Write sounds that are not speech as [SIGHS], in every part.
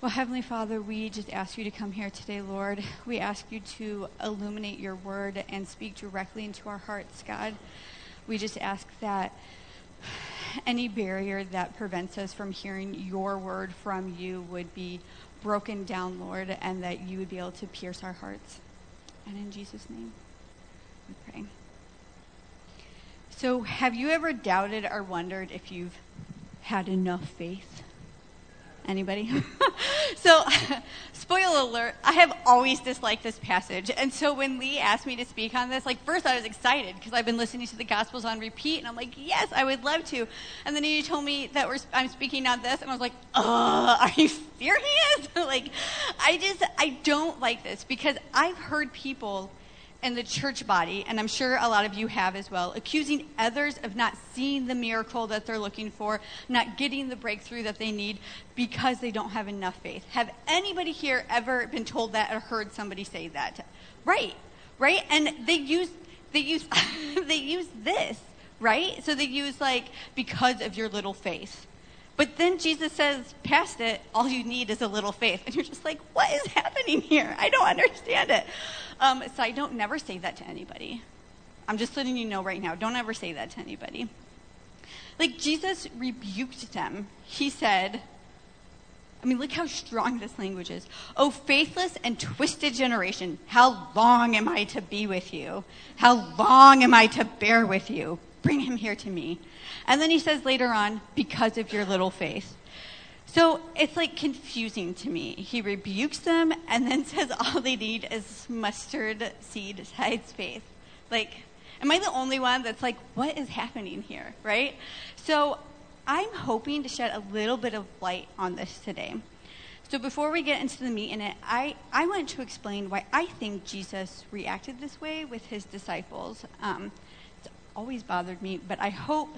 Well, Heavenly Father, we just ask you to come here today, Lord. We ask you to illuminate your word and speak directly into our hearts, God. We just ask that any barrier that prevents us from hearing your word from you would be broken down, Lord, and that you would be able to pierce our hearts. And in Jesus' name, we pray. So, have you ever doubted or wondered if you've had enough faith? Anybody? [LAUGHS] so, [LAUGHS] spoiler alert, I have always disliked this passage. And so when Lee asked me to speak on this, like, first I was excited because I've been listening to the Gospels on repeat. And I'm like, yes, I would love to. And then he told me that we're, I'm speaking on this. And I was like, uh, [LAUGHS] are you serious? like, I just, I don't like this because I've heard people and the church body, and I'm sure a lot of you have as well, accusing others of not seeing the miracle that they're looking for, not getting the breakthrough that they need because they don't have enough faith. Have anybody here ever been told that or heard somebody say that? Right, right? And they use they use [LAUGHS] they use this, right? So they use like because of your little faith. But then Jesus says, past it, all you need is a little faith. And you're just like, what is happening here? I don't understand it. Um, so I don't never say that to anybody. I'm just letting you know right now. Don't ever say that to anybody. Like Jesus rebuked them. He said, I mean, look how strong this language is. Oh, faithless and twisted generation, how long am I to be with you? How long am I to bear with you? Bring him here to me. And then he says later on, because of your little faith. So it's like confusing to me. He rebukes them and then [LAUGHS] says all they need is mustard seed sized faith. Like, am I the only one that's like, what is happening here, right? So I'm hoping to shed a little bit of light on this today. So before we get into the meat in it, I, I want to explain why I think Jesus reacted this way with his disciples. Um, it's always bothered me, but I hope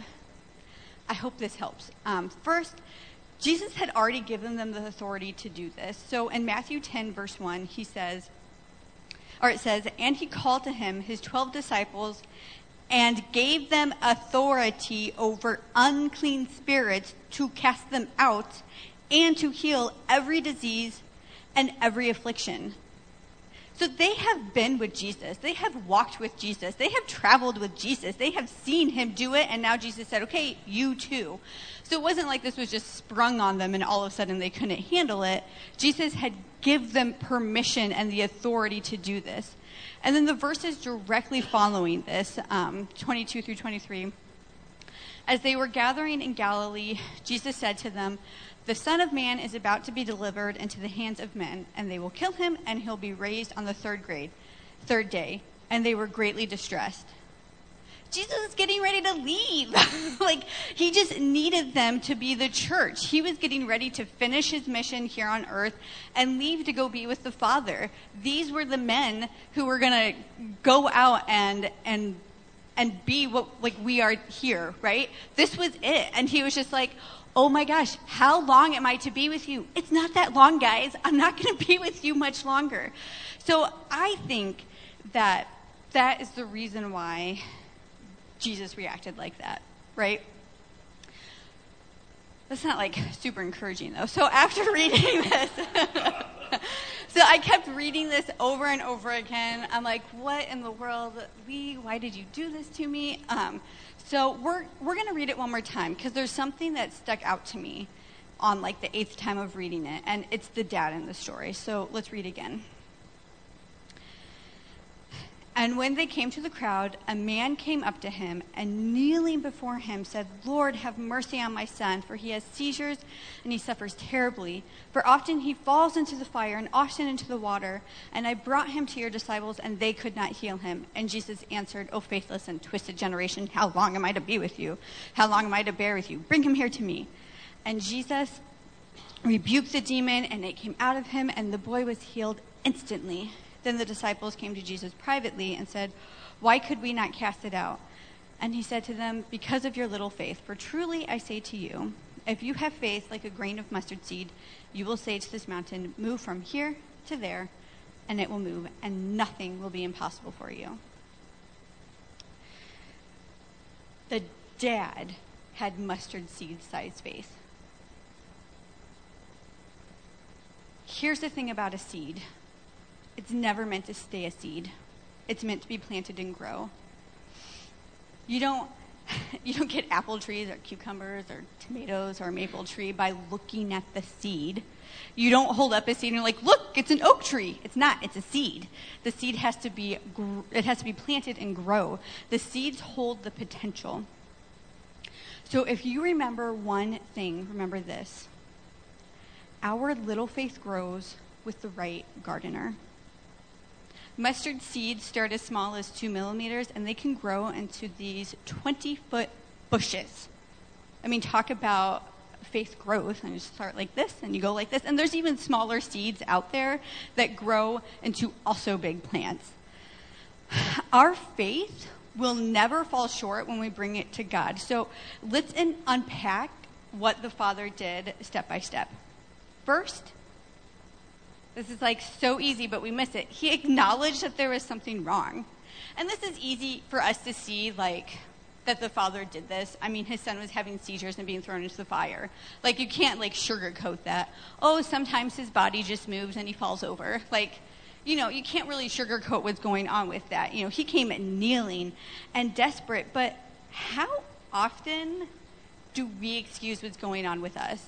I hope this helps. Um, first, Jesus had already given them the authority to do this. So in Matthew 10, verse 1, he says, or it says, and he called to him his 12 disciples and gave them authority over unclean spirits to cast them out and to heal every disease and every affliction. So they have been with Jesus. They have walked with Jesus. They have traveled with Jesus. They have seen him do it. And now Jesus said, okay, you too. So it wasn't like this was just sprung on them and all of a sudden they couldn't handle it. Jesus had give them permission and the authority to do this. And then the verses directly following this, um, 22 through 23. As they were gathering in Galilee, Jesus said to them, the Son of Man is about to be delivered into the hands of men, and they will kill him, and he'll be raised on the third grade, third day. And they were greatly distressed. Jesus is getting ready to leave. [LAUGHS] like, he just needed them to be the church. He was getting ready to finish his mission here on earth and leave to go be with the Father. These were the men who were going to go out and, and, and be what, like, we are here, right? This was it. And he was just like, oh my gosh, how long am I to be with you? It's not that long, guys. I'm not going to be with you much longer. So I think that that is the reason why Jesus reacted like that, right? That's not like super encouraging though. So after [LAUGHS] reading this, [LAUGHS] so I kept reading this over and over again. I'm like, what in the world, Lee? Why did you do this to me? Um, so we're we're gonna read it one more time because there's something that stuck out to me on like the eighth time of reading it, and it's the dad in the story. So let's read again. And when they came to the crowd, a man came up to him and kneeling before him said, Lord, have mercy on my son, for he has seizures and he suffers terribly. For often he falls into the fire and often into the water. And I brought him to your disciples and they could not heal him. And Jesus answered, O faithless and twisted generation, how long am I to be with you? How long am I to bear with you? Bring him here to me. And Jesus rebuked the demon and it came out of him and the boy was healed instantly. Then the disciples came to Jesus privately and said, Why could we not cast it out? And he said to them, Because of your little faith. For truly I say to you, if you have faith like a grain of mustard seed, you will say to this mountain, Move from here to there, and it will move, and nothing will be impossible for you. The dad had mustard seed sized faith. here's the thing about a seed it's never meant to stay a seed, it's meant to be planted and grow. You don't. [LAUGHS] You don't get apple trees or cucumbers or tomatoes or maple tree by looking at the seed. You don't hold up a seed and you're like, "Look, it's an oak tree." It's not. It's a seed. The seed has to be it has to be planted and grow. The seeds hold the potential. So if you remember one thing, remember this. Our little faith grows with the right gardener. Mustard seeds start as small as two millimeters and they can grow into these 20 foot bushes. I mean, talk about faith growth. And you start like this and you go like this. And there's even smaller seeds out there that grow into also big plants. [SIGHS] Our faith will never fall short when we bring it to God. So let's unpack what the Father did step by step. First, this is like so easy, but we miss it. He acknowledged that there was something wrong. And this is easy for us to see, like, that the father did this. I mean, his son was having seizures and being thrown into the fire. Like, you can't, like, sugarcoat that. Oh, sometimes his body just moves and he falls over. Like, you know, you can't really sugarcoat what's going on with that. You know, he came kneeling and desperate, but how often do we excuse what's going on with us?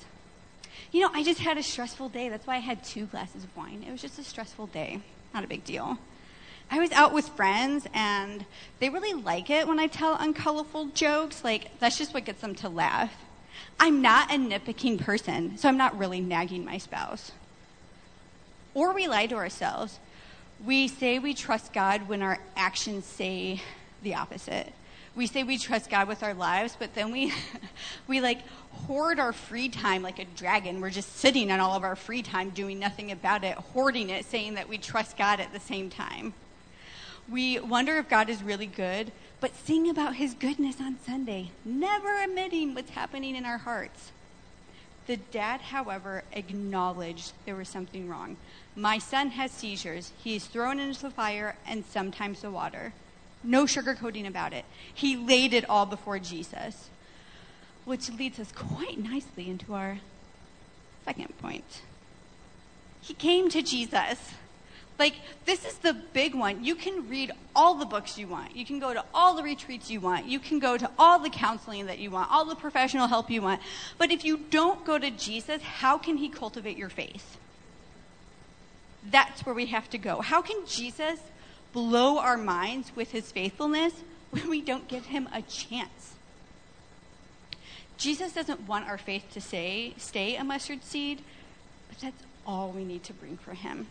You know, I just had a stressful day. That's why I had two glasses of wine. It was just a stressful day. Not a big deal. I was out with friends, and they really like it when I tell uncolorful jokes. Like, that's just what gets them to laugh. I'm not a nitpicking person, so I'm not really nagging my spouse. Or we lie to ourselves. We say we trust God when our actions say the opposite. We say we trust God with our lives, but then we, [LAUGHS] we like hoard our free time like a dragon. We're just sitting on all of our free time doing nothing about it, hoarding it, saying that we trust God at the same time. We wonder if God is really good, but sing about his goodness on Sunday, never admitting what's happening in our hearts. The dad, however, acknowledged there was something wrong. My son has seizures. He is thrown into the fire and sometimes the water. No sugarcoating about it. He laid it all before Jesus, which leads us quite nicely into our second point. He came to Jesus. Like, this is the big one. You can read all the books you want. You can go to all the retreats you want. You can go to all the counseling that you want, all the professional help you want. But if you don't go to Jesus, how can he cultivate your faith? That's where we have to go. How can Jesus blow our minds with his faithfulness when we don't give him a chance? Jesus doesn't want our faith to say, stay a mustard seed, but that's all we need to bring for him.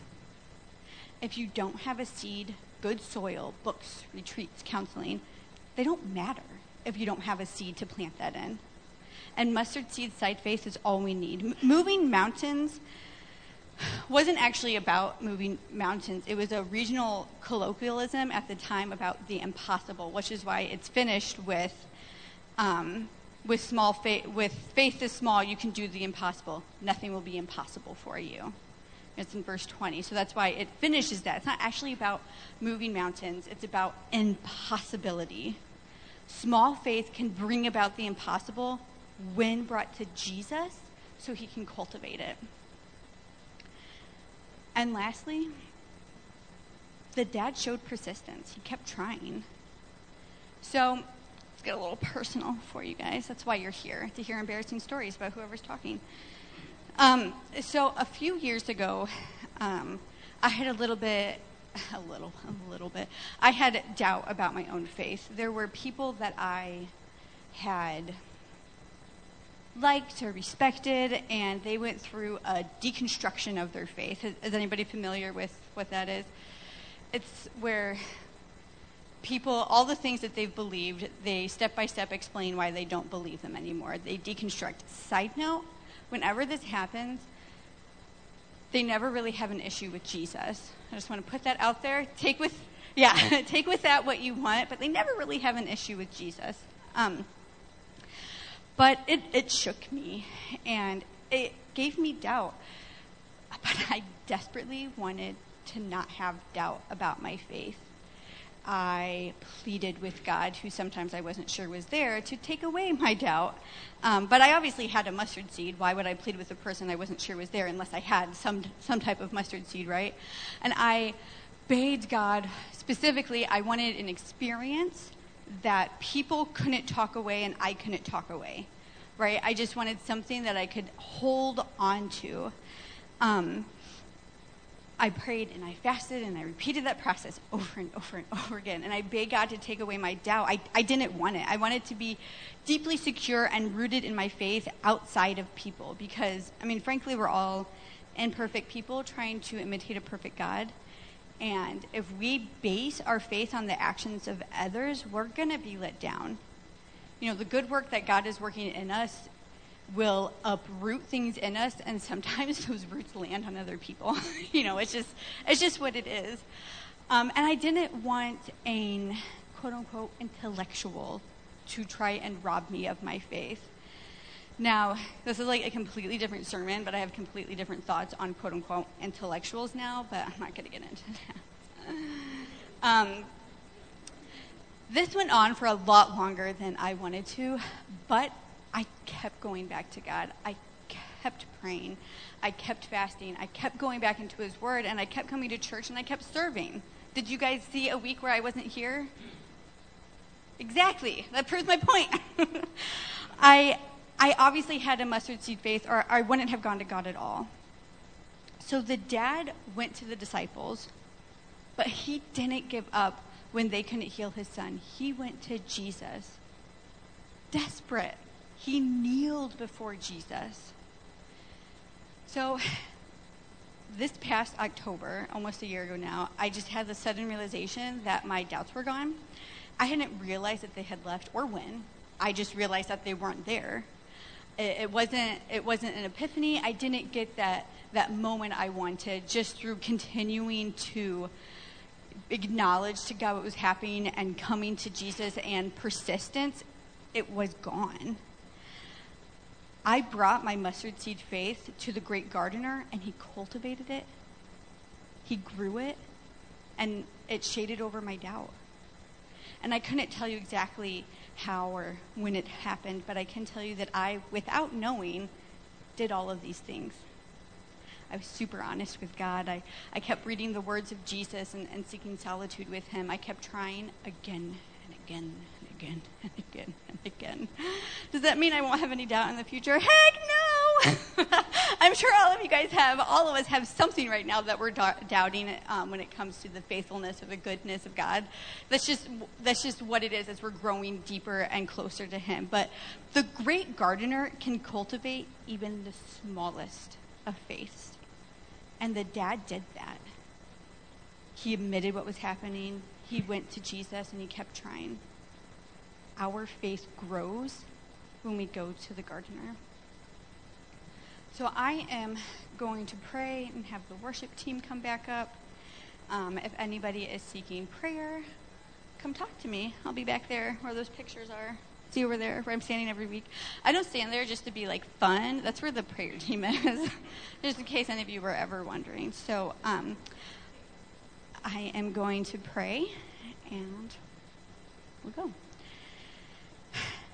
If you don't have a seed, good soil, books, retreats, counseling, they don't matter if you don't have a seed to plant that in. And mustard seed side faith is all we need. M- moving mountains wasn't actually about moving mountains. It was a regional colloquialism at the time about the impossible, which is why it's finished with, um, with small faith. With faith is small, you can do the impossible. Nothing will be impossible for you. It's in verse 20. So that's why it finishes that. It's not actually about moving mountains, it's about impossibility. Small faith can bring about the impossible when brought to Jesus so he can cultivate it. And lastly, the dad showed persistence. He kept trying. So let's get a little personal for you guys. That's why you're here, to hear embarrassing stories about whoever's talking. Um, so a few years ago, um, I had a little bit, a little, a little bit, I had doubt about my own faith. There were people that I had liked or respected, and they went through a deconstruction of their faith. Is, anybody familiar with what that is? It's where people, all the things that they've believed, they step by step explain why they don't believe them anymore. They deconstruct. Side note, whenever this happens, they never really have an issue with Jesus. I just want to put that out there. Take with, yeah, [LAUGHS] take with that what you want, but they never really have an issue with Jesus. Um, but it, it shook me and it gave me doubt. But I desperately wanted to not have doubt about my faith. I pleaded with God, who sometimes I wasn't sure was there, to take away [LAUGHS] my doubt. Um, but I obviously had a mustard seed. Why would I plead with a person I wasn't sure was there unless I had some, some type of mustard seed, right? And I begged God, specifically, I wanted an experience that people couldn't talk away and I couldn't talk away, right? I just wanted something that I could hold on to. Um, I prayed and I fasted and I repeated that process over and over and over again. And I begged God to take away my doubt. I, I didn't want it. I wanted to be deeply secure and rooted in my faith outside of people because, I mean, frankly, we're all imperfect people trying to imitate a perfect God. And if we base our faith on the actions of others, we're going to be let down. You know, the good work that God is working in us will uproot things in us and sometimes [LAUGHS] those roots land on other people. [LAUGHS] You know it's just it's just what it is. Um, and i didn't want a quote unquote intellectual to try and rob me of my faith now this is like a completely different sermon but i have completely different thoughts on quote unquote intellectuals now but i'm not going to get into that [LAUGHS] um, this went on for a lot longer than i wanted to but I kept going back to God. I kept praying. I kept fasting. I kept going back into His Word, and I kept coming to church and I kept serving. Did you guys see a week where I wasn't here? Exactly. That proves my point. [LAUGHS] I, I obviously had a mustard seed faith, or I wouldn't have gone to God at all. So the dad went to the disciples, but he didn't give up when they couldn't heal his son. He went to Jesus, desperate. He kneeled before Jesus. So, this past October, almost a year ago now, I just had the sudden realization that my doubts were gone. I hadn't realized that they had left or when. I just realized that they weren't there. It, it wasn't. It wasn't an epiphany. I didn't get that that moment I wanted just through continuing to acknowledge to God what was happening and coming to Jesus and persistence. It was gone. I brought my mustard seed faith to the great gardener, and he cultivated it. He grew it, and it shaded over my doubt. And I couldn't tell you exactly how or when it happened, but I can tell you that I, without knowing, did all of these things. I was super honest with God. I, I kept reading the words of Jesus and, and seeking solitude with him. I kept trying again and again and again and again and again. Does that mean I won't have any doubt in the future? Heck no! I'm sure all of you guys have, all of us have something right now that we're doubting um, when it comes to the faithfulness or the goodness of God. That's just, that's just what it is as we're growing deeper and closer to Him. But the great gardener can cultivate even the smallest of faiths. And the dad did that. He admitted what was happening. He went to Jesus and he kept trying our faith grows when we go to the gardener. So I am going to pray and have the worship team come back up. Um, if anybody is seeking prayer, come talk to me. I'll be back there where those pictures are. See over there where I'm standing every week. I don't stand there just to be like fun. That's where the prayer [LAUGHS] team is, just in case any of you were ever wondering. So um, I am going to pray and we'll go.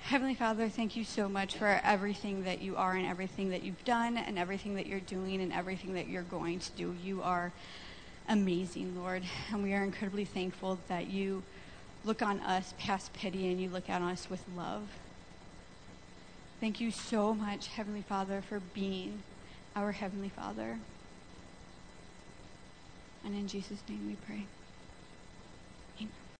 Heavenly Father, thank you so much for everything that you are and everything that you've done and everything that you're doing and everything that you're going to do. You are amazing, Lord, and we are incredibly thankful that you look on us past pity and you look on us with love. Thank you so much, Heavenly Father, for being our Heavenly Father. And in Jesus' name we pray.